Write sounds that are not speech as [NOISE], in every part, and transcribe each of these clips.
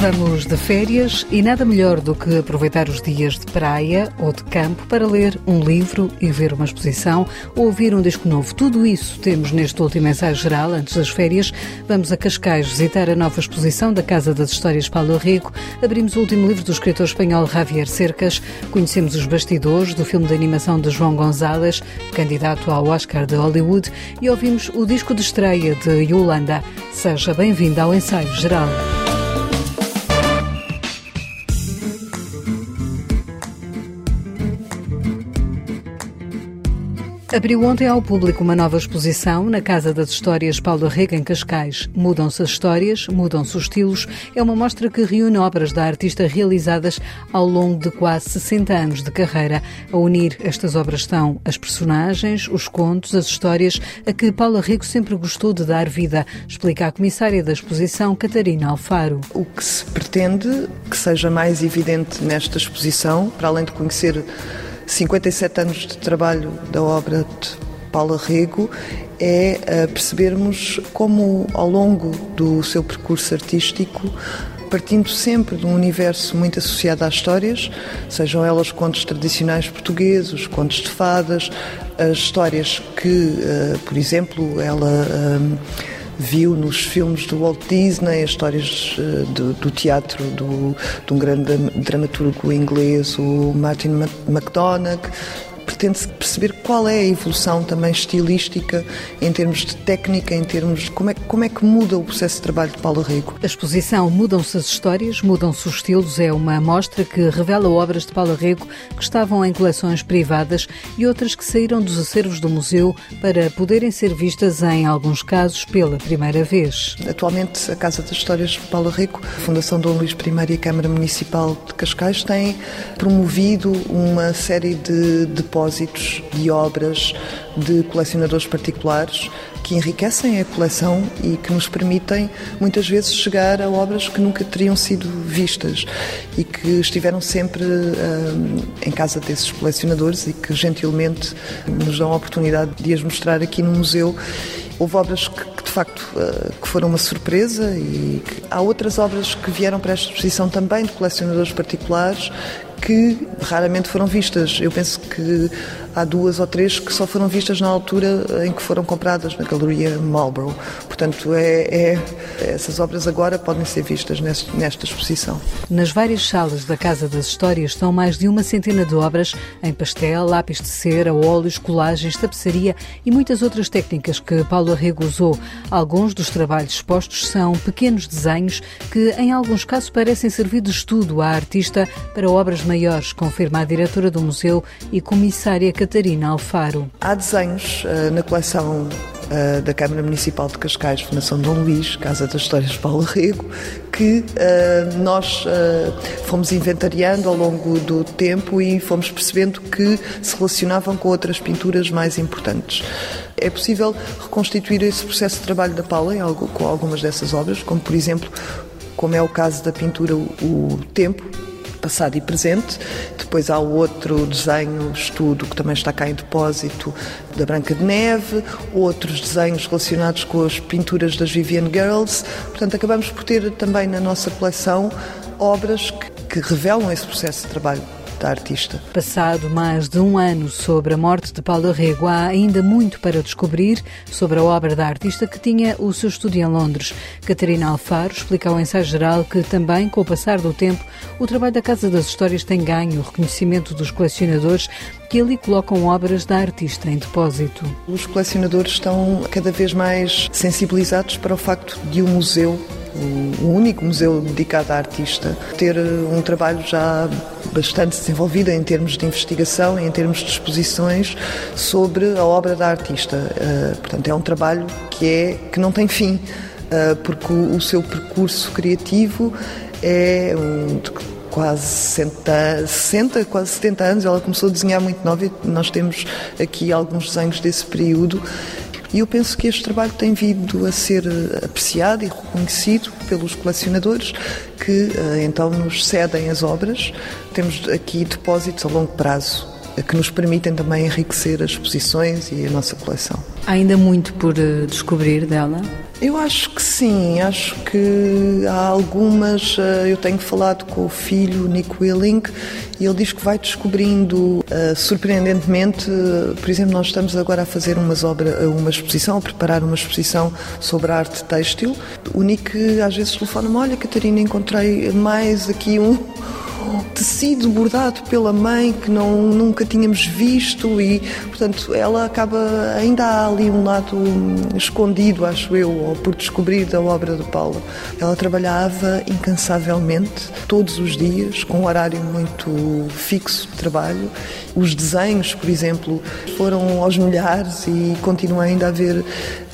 Vamos de férias e nada melhor do que aproveitar os dias de praia ou de campo para ler um livro e ver uma exposição ou ouvir um disco novo. Tudo isso temos neste último ensaio geral, antes das férias. Vamos a Cascais visitar a nova exposição da Casa das Histórias Paulo Rico. Abrimos o último livro do escritor espanhol Javier Cercas. Conhecemos os bastidores do filme de animação de João Gonzalez, candidato ao Oscar de Hollywood, e ouvimos o disco de estreia de Yolanda. Seja bem-vindo ao ensaio geral. Abriu ontem ao público uma nova exposição na Casa das Histórias Paulo Rega, em Cascais. Mudam-se as histórias, mudam-se os estilos. É uma mostra que reúne obras da artista realizadas ao longo de quase 60 anos de carreira. A unir estas obras estão as personagens, os contos, as histórias a que Paula Rico sempre gostou de dar vida, explica a comissária da exposição, Catarina Alfaro. O que se pretende que seja mais evidente nesta exposição, para além de conhecer 57 anos de trabalho da obra de Paula Rego é eh, percebermos como, ao longo do seu percurso artístico, partindo sempre de um universo muito associado às histórias, sejam elas contos tradicionais portugueses, contos de fadas, as histórias que, eh, por exemplo, ela eh, viu nos filmes do Walt Disney as histórias uh, do, do, teatro do, de um grande dramaturgo inglês, o Martin McDonagh, pretende-se perceber qual é a evolução também estilística em termos de técnica, em termos de como é, como é que muda o processo de trabalho de Paulo Rico. A exposição Mudam-se as Histórias, Mudam-se os Estilos é uma mostra que revela obras de Paulo Rico que estavam em coleções privadas e outras que saíram dos acervos do museu para poderem ser vistas, em alguns casos, pela primeira vez. Atualmente, a Casa das Histórias de Paulo Rico, a Fundação Dom Luís I e a Câmara Municipal de Cascais têm promovido uma série de depósitos depósitos de obras de colecionadores particulares que enriquecem a coleção e que nos permitem muitas vezes chegar a obras que nunca teriam sido vistas e que estiveram sempre um, em casa desses colecionadores e que gentilmente nos dão a oportunidade de as mostrar aqui no museu. Houve obras que, que de facto uh, que foram uma surpresa e há outras obras que vieram para esta exposição também de colecionadores particulares que raramente foram vistas. Eu penso que há duas ou três que só foram vistas na altura em que foram compradas na Galeria Marlborough. Portanto, é, é, essas obras agora podem ser vistas nesta, nesta exposição. Nas várias salas da Casa das Histórias estão mais de uma centena de obras em pastel, lápis de cera, óleos, colagens, tapeçaria e muitas outras técnicas que Paulo Arrego usou. Alguns dos trabalhos expostos são pequenos desenhos que, em alguns casos, parecem servir de estudo à artista para obras maiores, confirma a diretora do museu e comissária Catarina Alfaro. Há desenhos uh, na coleção uh, da Câmara Municipal de Cascais, Fundação Dom Luís, Casa das Histórias Paulo Rego, que uh, nós fomos inventariando ao longo do tempo e fomos percebendo que se relacionavam com outras pinturas mais importantes. É possível reconstituir esse processo de trabalho da Paula com algumas dessas obras, como por exemplo, como é o caso da pintura O Tempo, passado e presente. Depois há outro desenho, estudo, que também está cá em depósito, da Branca de Neve, outros desenhos relacionados com as pinturas das Vivian Girls. Portanto, acabamos por ter também na nossa coleção obras que, que revelam esse processo de trabalho da artista. Passado mais de um ano sobre a morte de Paulo Rego, há ainda muito para descobrir sobre a obra da artista que tinha o seu estúdio em Londres. Catarina Alfaro explica ao ensaio geral que também, com o passar do tempo, o trabalho da Casa das Histórias tem ganho o reconhecimento dos colecionadores que ali colocam obras da artista em depósito. Os colecionadores estão cada vez mais sensibilizados para o facto de um museu o único museu dedicado à artista, ter um trabalho já bastante desenvolvido em termos de investigação em termos de exposições sobre a obra da artista. Uh, portanto, é um trabalho que, é, que não tem fim, uh, porque o, seu percurso criativo é um, quase 60, 60, quase 70 anos. Ela começou a desenhar muito nova e nós temos aqui alguns desenhos desse período e eu penso que este trabalho tem vindo a ser eh, apreciado e reconhecido pelos colecionadores que eh, então nos cedem as obras. Temos aqui depósitos a longo prazo que nos permitem também enriquecer as exposições e a nossa coleção. Há ainda muito por eh, descobrir dela? Eu acho que sim, acho que há algumas. Eh, eu tenho falado com o filho, Nick Willing, e ele diz que vai descobrindo uh, surpreendentemente. Por exemplo, nós estamos agora a fazer umas obra, uma exposição, a preparar uma exposição sobre arte têxtil. O Nick às vezes telefona-me: Olha, Catarina, encontrei mais aqui um tecido bordado pela mãe que não, nunca tínhamos visto e, portanto, ela acaba, ainda há ali um lado escondido, acho eu, ou por descobrir da obra de Paulo. Ela trabalhava incansavelmente, todos os dias, com um horário muito fixo de trabalho. Os desenhos, por exemplo, foram aos milhares e continua ainda a haver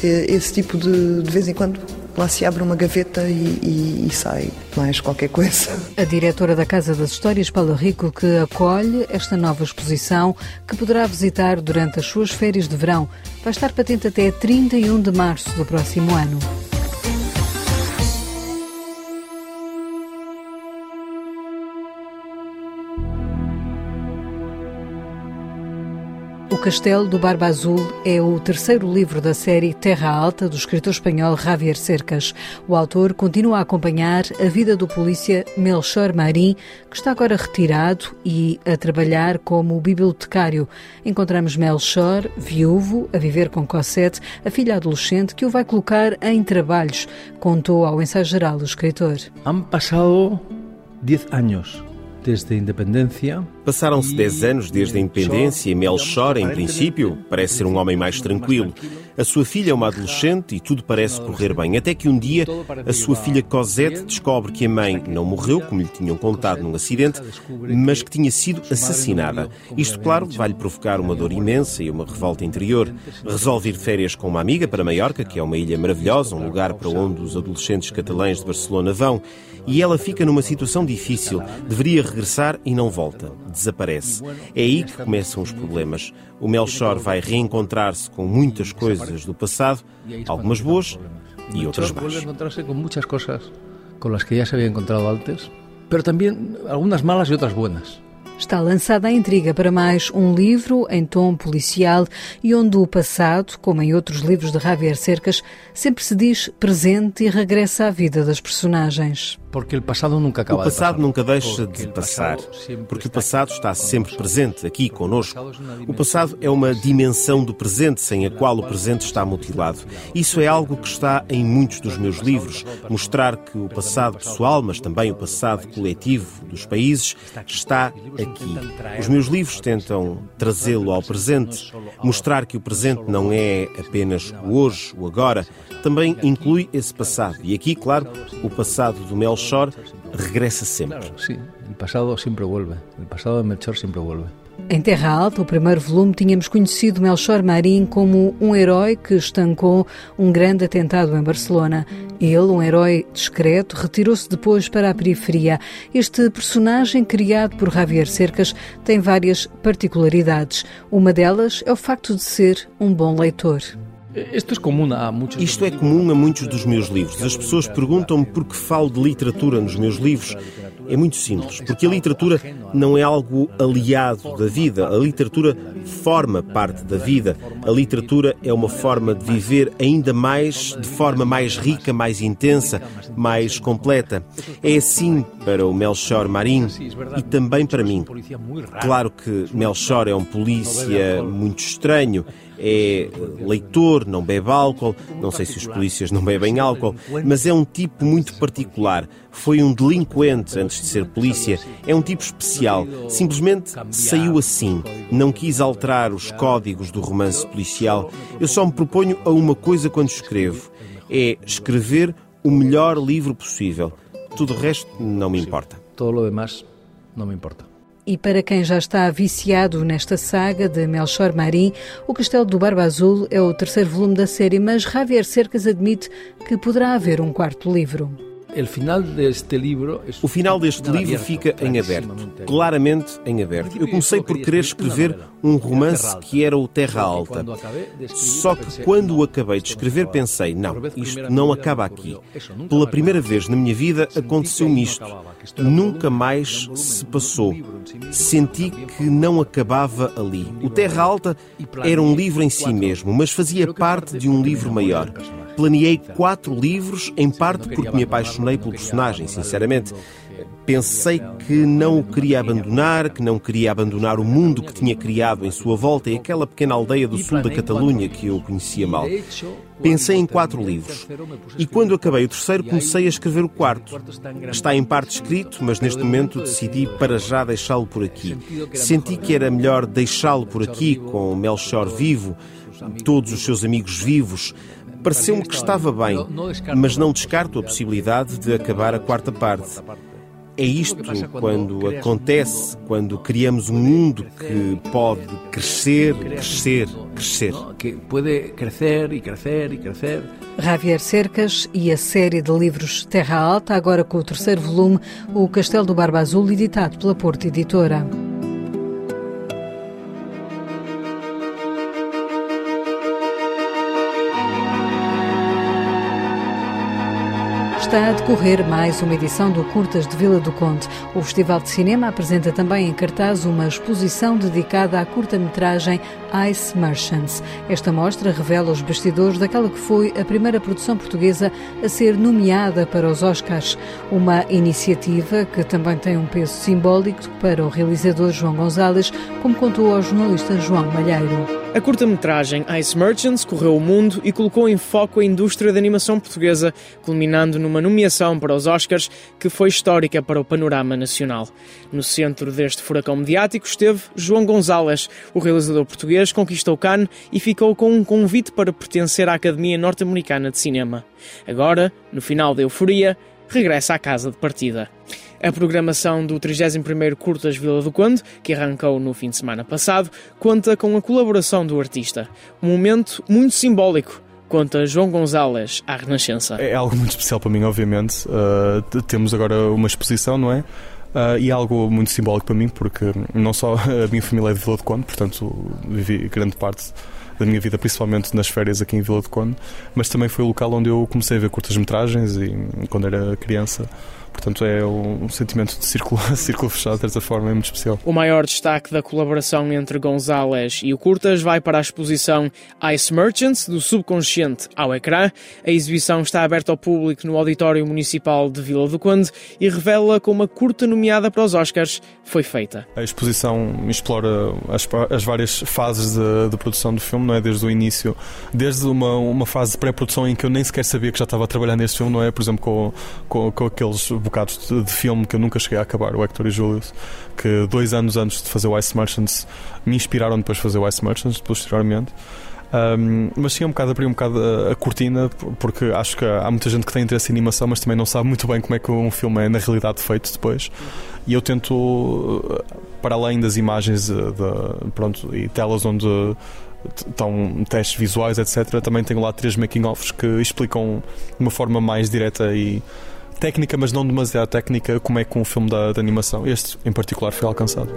eh, esse tipo de, de vez em quando, lá se abre uma gaveta e, e, e, sai mais qualquer coisa. A diretora da Casa das Histórias, Paula Rico, que acolhe esta nova exposição, que poderá visitar durante as suas férias de verão, vai estar patente até 31 de março do próximo ano. Castelo do Barba Azul é o terceiro livro da série Terra Alta do escritor espanhol Javier Cercas. O autor continua a acompanhar a vida do polícia Melchor Marim, que está agora retirado e a trabalhar como bibliotecário. Encontramos Melchor, viúvo, a viver com Cosette, a filha adolescente, que o vai colocar em trabalhos, contou ao ensaio geral o escritor. Han passado 10 anos desde a independência. Passaram-se 10 anos desde a independência e Melchor, em princípio, parece ser um homem mais tranquilo. A sua filha é uma adolescente e tudo parece correr bem, até que um dia a sua filha Cosette descobre que a mãe não morreu, como lhe tinham contado num acidente, mas que tinha sido assassinada. Isto, claro, vai-lhe provocar uma dor imensa e uma revolta interior. Resolve ir férias com uma amiga para Maiorca, que é uma ilha maravilhosa, um lugar para onde os adolescentes catalães de Barcelona vão, e ela fica numa situação difícil. Deveria regressar e não volta. Desaparece. É aí que começam os problemas. O Melchor vai reencontrar-se com muitas coisas do passado, algumas boas e outras más. com muitas coisas com as que já se havia encontrado antes, mas também algumas malas e outras boas. Está lançada a intriga para mais um livro em tom policial e onde o passado, como em outros livros de Javier Cercas, sempre se diz presente e regressa à vida das personagens. Porque o passado nunca acaba O passado nunca deixa de passar, porque o passado está sempre presente, aqui conosco. O passado é uma dimensão do presente sem a qual o presente está mutilado. Isso é algo que está em muitos dos meus livros, mostrar que o passado pessoal, mas também o passado coletivo dos países, está aqui. Os meus livros tentam trazê-lo ao presente, mostrar que o presente não é apenas o hoje, o agora, também inclui esse passado. E aqui, claro, o passado do Melchor regressa sempre. Sim, o passado sempre vuelve. O passado de Melchor sempre vuelve. Em Terra Alta, o primeiro volume, tínhamos conhecido Melchor Marim como um herói que estancou um grande atentado em Barcelona. Ele, um herói discreto, retirou-se depois para a periferia. Este personagem, criado por Javier Cercas, tem várias particularidades. Uma delas é o facto de ser um bom leitor. Isto é comum a muitos Isto é comum a muitos dos meus livros. As pessoas perguntam-me por que falo de literatura nos meus livros. É muito simples, porque a literatura não é algo aliado da vida. A literatura forma parte da vida. A literatura é uma forma de viver ainda mais, de forma mais rica, mais intensa, mais completa. É assim para o Melchor Marim e também para mim. Claro que Melchor é um polícia muito estranho é leitor, não bebe álcool, não sei se os polícias não bebem álcool, mas é um tipo muito particular. Foi um delinquente antes de ser polícia, é um tipo especial. Simplesmente saiu assim. Não quis alterar os códigos do romance policial. Eu só me proponho a uma coisa quando escrevo: é escrever o melhor livro possível. Tudo o resto não me importa. Todo o demais não me importa. E para quem já está viciado nesta saga de Melchor Marim, O Castelo do Barba Azul é o terceiro volume da série, mas Javier Cercas admite que poderá haver um quarto livro. O final deste livro fica em aberto, claramente em aberto. Eu comecei por querer escrever um romance que era o Terra Alta. Só que quando o acabei de escrever pensei, não, isto não acaba aqui. Pela primeira vez na minha vida aconteceu-me isto. Nunca mais se passou. Senti que não acabava ali. O Terra Alta era um livro em si mesmo, mas fazia parte de um livro maior. Planeei quatro livros, em parte porque me apaixonei pelo personagem, sinceramente. Pensei que não o queria abandonar, que não queria abandonar o mundo que tinha criado em sua volta e aquela pequena aldeia do sul da Catalunha que eu conhecia mal. Pensei em quatro livros. E quando acabei o terceiro, comecei a escrever o quarto. Está em parte escrito, mas neste momento decidi para já deixá-lo por aqui. Senti que era melhor deixá-lo por aqui, com Melchor vivo, todos os seus amigos vivos, Pareceu-me que estava bem, mas não descarto a possibilidade de acabar a quarta parte. É isto quando acontece, quando criamos um mundo que pode crescer, crescer, crescer. Que pode crescer e crescer e crescer. Javier Cercas e a série de livros Terra Alta, agora com o terceiro volume, O Castelo do Barba Azul, editado pela Porta Editora. Está a decorrer mais uma edição do Curtas de Vila do Conde. O Festival de Cinema apresenta também em cartaz uma exposição dedicada à curta-metragem Ice Merchants. Esta mostra revela os bastidores daquela que foi a primeira produção portuguesa a ser nomeada para os Oscars. Uma iniciativa que também tem um peso simbólico para o realizador João Gonzalez, como contou ao jornalista João Malheiro. A curta-metragem Ice Merchants correu o mundo e colocou em foco a indústria da animação portuguesa, culminando numa nomeação para os Oscars que foi histórica para o panorama nacional. No centro deste furacão mediático esteve João Gonzalez, o realizador português conquistou Cannes e ficou com um convite para pertencer à Academia Norte-Americana de Cinema. Agora, no final da euforia, regressa à casa de partida. A programação do 31º Curtas Vila do Conde, que arrancou no fim de semana passado, conta com a colaboração do artista. Um momento muito simbólico conta João Gonzalez à Renascença. É algo muito especial para mim, obviamente. Uh, temos agora uma exposição, não é? Uh, e é algo muito simbólico para mim, porque não só [LAUGHS] a minha família é de Vila do Conde, portanto vivi grande parte da minha vida, principalmente nas férias aqui em Vila do Conde, mas também foi o local onde eu comecei a ver curtas-metragens e quando era criança. Portanto, é um sentimento de círculo, [LAUGHS] círculo fechado, de certa forma, é muito especial. O maior destaque da colaboração entre Gonzalez e o Curtas vai para a exposição Ice Merchants, do subconsciente ao ecrã. A exibição está aberta ao público no Auditório Municipal de Vila do Conde e revela como a curta nomeada para os Oscars foi feita. A exposição explora as, as várias fases de, de, produção do filme, não é? Desde o início, desde uma, uma fase de pré-produção em que eu nem sequer sabia que já estava a trabalhar neste filme, não é? Por exemplo, com, com, com aqueles bocados de, de, filme que eu nunca cheguei a acabar, o Hector e Julius, que dois anos antes de fazer o Ice Merchants me inspiraram depois de fazer o Ice Merchants, posteriormente. Um, mas sim, um bocado abrir um bocado a, a, cortina, porque acho que há muita gente que tem interesse em animação, mas também não sabe muito bem como é que um filme é na realidade feito depois. E eu tento, para além das imagens de, de, pronto, e telas onde estão testes visuais, etc., também tenho lá três making-offs que explicam de uma forma mais direta e técnica, mas não demasiado técnica, como é que um filme da, da animação, este em particular, foi alcançado.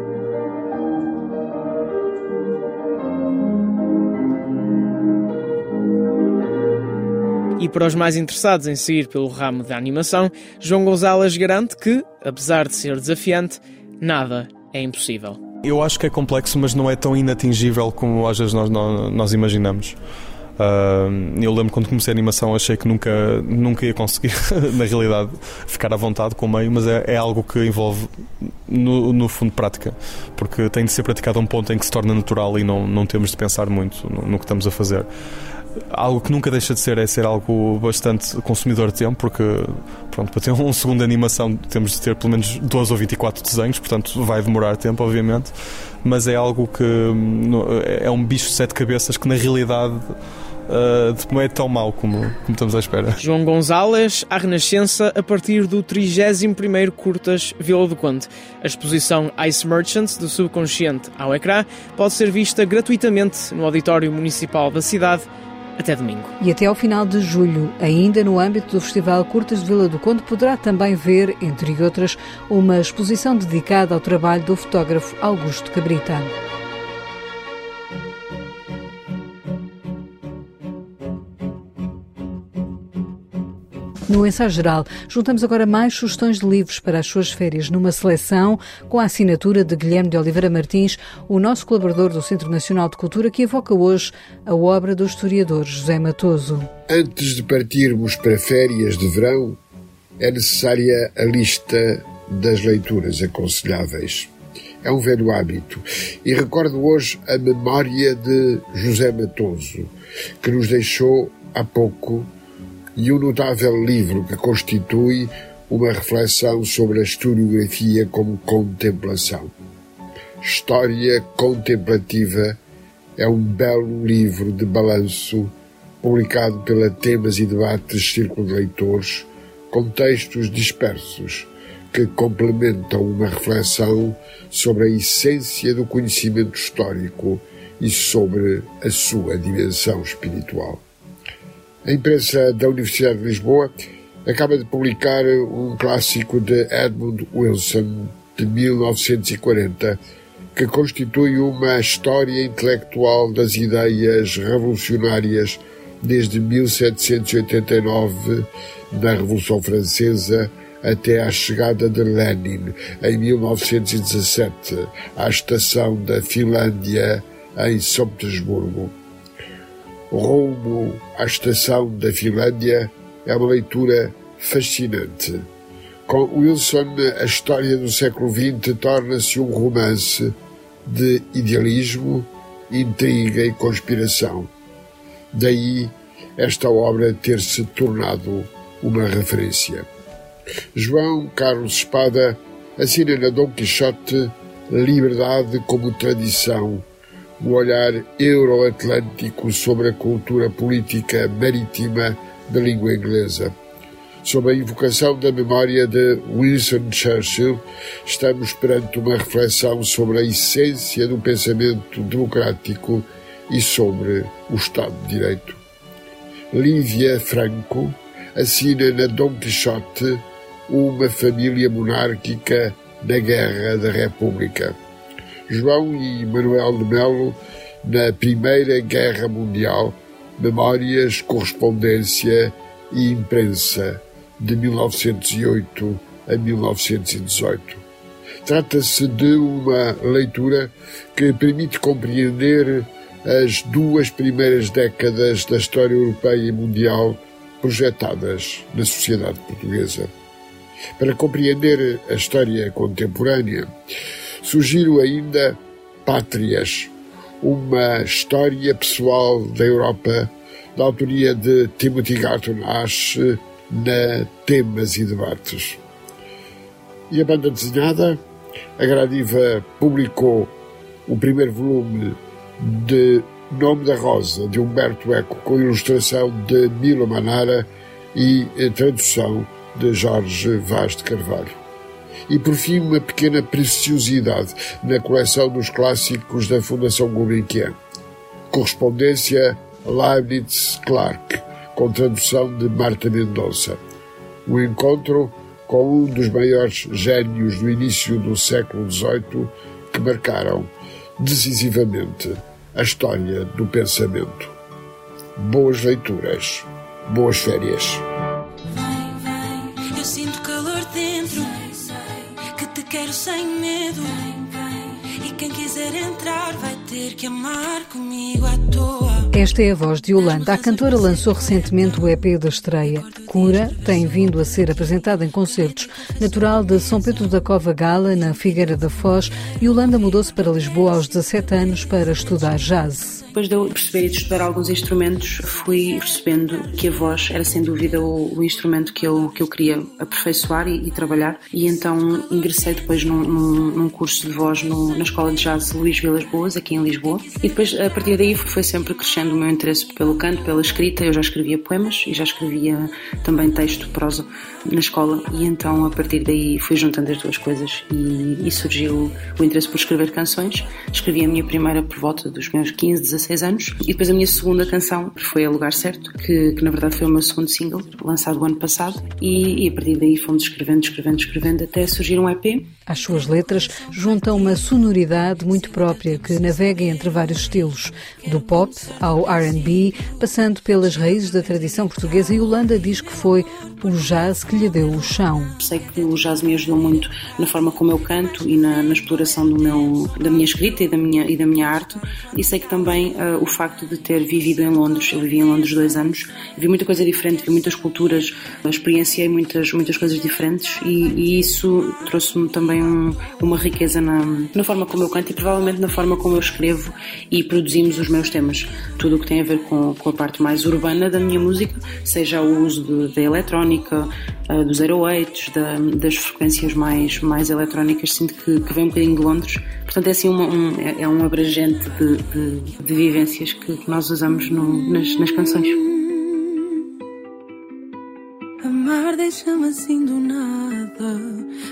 E para os mais interessados em seguir pelo ramo da animação, João Gonzalez garante que, apesar de ser desafiante, nada é impossível. Eu acho que é complexo, mas não é tão inatingível como às vezes nós, nós, nós imaginamos. Uh, eu lembro quando comecei a animação achei que nunca, nunca ia conseguir, [LAUGHS] na realidade, ficar à vontade com o meio, mas é, é algo que envolve, no, no, fundo, prática, porque tem de ser praticado a um ponto em que se torna natural e não, não temos de pensar muito no, no que estamos a fazer. Algo que nunca deixa de ser é ser algo bastante consumidor de tempo, porque pronto, para ter um segundo de animação temos de ter pelo menos 12 ou 24 desenhos, portanto vai demorar tempo, obviamente, mas é algo que hum, é um bicho de sete cabeças que na realidade uh, não é tão mau como, como estamos à espera. João Gonzalez, à Renascença, a partir do 31º Curtas Vila do Conde. A exposição Ice Merchants, do subconsciente ao ecrã, pode ser vista gratuitamente no Auditório Municipal da cidade Até domingo. E até ao final de julho, ainda no âmbito do Festival Curtas de Vila do Conde, poderá também ver, entre outras, uma exposição dedicada ao trabalho do fotógrafo Augusto Cabrita. No ensaio geral, juntamos agora mais sugestões de livros para as suas férias numa seleção com a assinatura de Guilherme de Oliveira Martins, o nosso colaborador do Centro Nacional de Cultura, que evoca hoje a obra do historiador José Matoso. Antes de partirmos para férias de verão, é necessária a lista das leituras aconselháveis. É um velho hábito. E recordo hoje a memória de José Matoso, que nos deixou há pouco e um notável livro que constitui uma reflexão sobre a historiografia como contemplação. História Contemplativa é um belo livro de balanço publicado pela Temas e Debates Círculo de Leitores, com textos dispersos que complementam uma reflexão sobre a essência do conhecimento histórico e sobre a sua dimensão espiritual. A imprensa da Universidade de Lisboa acaba de publicar um clássico de Edmund Wilson, de 1940, que constitui uma história intelectual das ideias revolucionárias desde 1789, da Revolução Francesa, até à chegada de Lenin, em 1917, à estação da Finlândia, em São Petersburgo rumo à estação da Finlândia é uma leitura fascinante. Com Wilson, a história do século XX torna-se um romance de idealismo, intriga e conspiração. Daí esta obra ter se tornado uma referência. João Carlos Espada assina na Dom Quixote liberdade como tradição um olhar euroatlântico sobre a cultura política marítima da língua inglesa. Sob a invocação da memória de Winston Churchill, estamos perante uma reflexão sobre a essência do pensamento democrático e sobre o Estado de Direito. Lívia Franco assina na Dom Quixote uma família monárquica na Guerra da República. João e Manuel de Melo na Primeira Guerra Mundial, Memórias, Correspondência e Imprensa, de 1908 a 1918. Trata-se de uma leitura que permite compreender as duas primeiras décadas da história europeia e mundial projetadas na sociedade portuguesa. Para compreender a história contemporânea, Sugiro ainda Pátrias, uma história pessoal da Europa, da autoria de Timothy Garton Ash, na Temas e Debates. E a banda desenhada, a Gradiva publicou o primeiro volume de Nome da Rosa, de Humberto Eco, com ilustração de Milo Manara e tradução de Jorge Vaz de Carvalho. E por fim, uma pequena preciosidade na coleção dos clássicos da Fundação Gulbenkian. Correspondência Leibniz-Clark, com tradução de Marta Mendonça. O encontro com um dos maiores gênios do início do século XVIII que marcaram decisivamente a história do pensamento. Boas leituras, boas férias. Medo. E quem quiser entrar vai ter que amar comigo à toa. Esta é a voz de Yolanda. A cantora lançou recentemente o EP da estreia. Cura tem vindo a ser apresentada em concertos. Natural de São Pedro da Cova Gala, na Figueira da Foz, Yolanda mudou-se para Lisboa aos 17 anos para estudar jazz depois de eu perceber e de estudar alguns instrumentos, fui percebendo que a voz era sem dúvida o, o instrumento que eu, que eu queria aperfeiçoar e, e trabalhar. E então ingressei depois num, num, num curso de voz no, na Escola de Jazz Luís Vilas Boas, aqui em Lisboa. E depois, a partir daí, foi sempre crescendo o meu interesse pelo canto, pela escrita. Eu já escrevia poemas e já escrevia também texto, prosa, na escola e então a partir daí fui juntando as duas coisas e, e surgiu o interesse por escrever canções. Escrevi a minha primeira por volta dos meus 15, 16 anos e depois a minha segunda canção foi A Lugar Certo, que, que na verdade foi o meu segundo single, lançado o ano passado e, e a partir daí fomos escrevendo, escrevendo, escrevendo até surgir um EP. As suas letras juntam uma sonoridade muito própria que navega entre vários estilos, do pop ao R&B, passando pelas raízes da tradição portuguesa e Holanda diz que foi o jazz que lhe deu o chão. Sei que o jazz me ajudou muito na forma como eu canto e na, na exploração do meu, da minha escrita e da minha, e da minha arte. E sei que também uh, o facto de ter vivido em Londres, eu vivi em Londres dois anos, vi muita coisa diferente, vi muitas culturas, experienciei muitas, muitas coisas diferentes e, e isso trouxe-me também um, uma riqueza na, na forma como eu canto e provavelmente na forma como eu escrevo e produzimos os meus temas. Tudo o que tem a ver com, com a parte mais urbana da minha música, seja o uso da eletrónica, uh, dos 08, da, das frequências mais, mais eletrónicas, sinto que, que vem um bocadinho de Londres. Portanto, é assim uma, um, é, é um abrangente de, de, de vivências que, que, nós usamos no, nas, nas canções. Amar deixa-me assim do nada,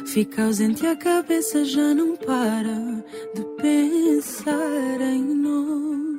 fica ausente e a cabeça já não para de pensar em nós.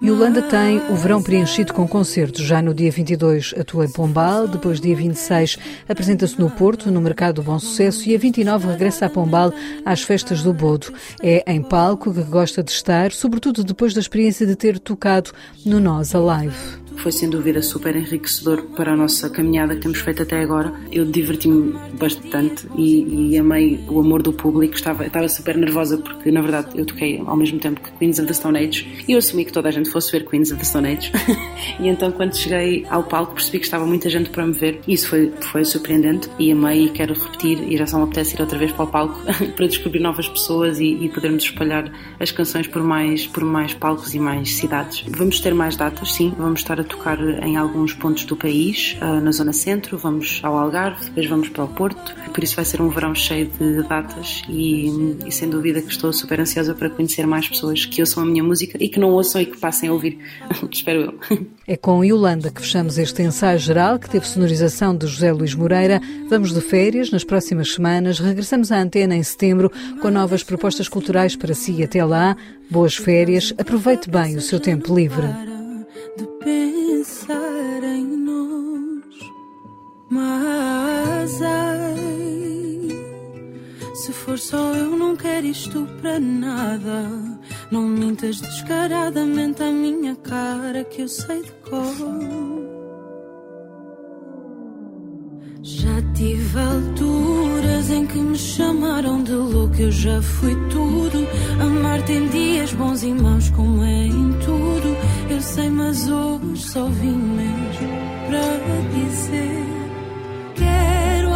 Yolanda tem o verão preenchido com concertos. Já no dia 22 atua em Pombal, depois dia 26 apresenta-se no Porto, no Mercado do Bom Sucesso e a 29 regressa a Pombal às festas do Bodo. É em palco que gosta de estar, sobretudo depois da experiência de ter tocado no Nós Alive foi sem dúvida super enriquecedor para a nossa caminhada que temos feito até agora. Eu diverti-me bastante e, e, amei o amor do público. Estava, estava super nervosa porque, na verdade, eu toquei ao mesmo tempo que Queens of the Stone Age e eu assumi que toda a gente fosse ver Queens of the Stone Age. [LAUGHS] e então, quando cheguei ao palco, percebi que estava muita gente para me ver e isso foi, foi surpreendente e amei e quero repetir e já só me apetece ir outra vez para o palco [LAUGHS] para descobrir novas pessoas e, e podermos espalhar as canções por mais, por mais palcos e mais cidades. Vamos ter mais datas, sim, vamos estar a tocar em alguns pontos do país, ah, na zona centro, vamos ao Algarve, depois vamos para o Porto, por isso vai ser um verão cheio de datas e, e sem dúvida que estou super ansiosa para conhecer mais pessoas que ouçam a minha música e que não ouçam e que passem a ouvir, [LAUGHS] espero eu. É com Yolanda que fechamos este ensaio geral que teve sonorização de José Luís Moreira. Vamos de férias nas próximas semanas, regressamos à antena em setembro com novas propostas culturais para si. Até lá, boas férias, aproveite bem o seu tempo livre de pensar em nós, mas ai, se for só eu não quero isto para nada. Não mintas descaradamente a minha cara que eu sei de cor. Já tive alturas em que me chamaram de louco, eu já fui tudo. Amar tem dias bons e maus, como é sei, mas hoje só vim mesmo para dizer: Quero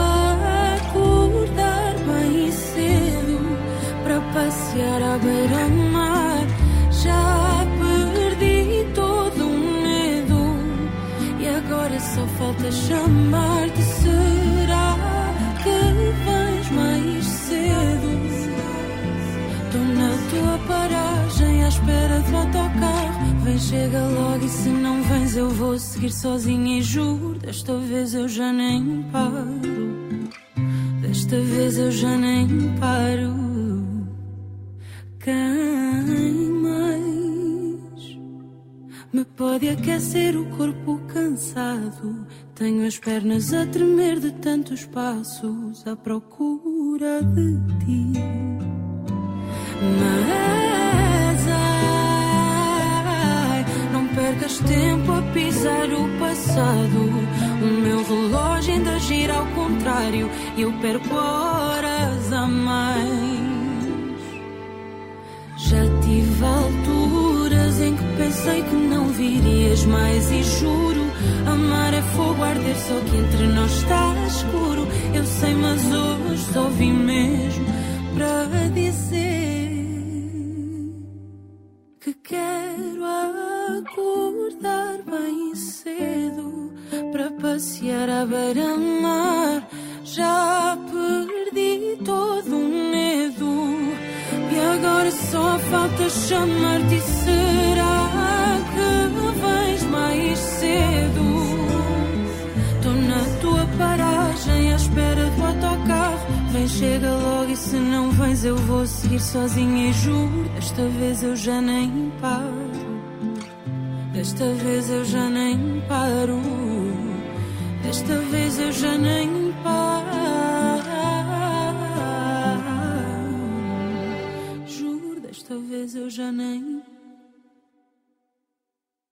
acordar bem cedo para passear à beira-mar. Já perdi todo o medo e agora só falta chamar-te. Chega logo e se não vens eu vou seguir sozinha. E juro Desta vez eu já nem paro. Desta vez eu já nem paro. Quem mais Me pode aquecer? O corpo cansado. Tenho as pernas a tremer de tantos passos À procura de ti. Mas percas tempo a pisar o passado. O meu relógio ainda gira ao contrário e eu perco horas a mais. Já tive alturas em que pensei que não virias mais e juro. Amar é fogo arder, só que entre nós está escuro. Eu sei, mas hoje só vim mesmo para dizer que quero acordar bem cedo para passear à beira-mar. Já perdi todo o medo e agora só falta chamar-te. Será que vens mais cedo? espera do autocarro. Vem, chega logo e se não vens eu vou seguir sozinha e juro. Desta vez eu já nem paro. Desta vez eu já nem paro. Desta vez eu já nem paro. Juro, desta vez eu já nem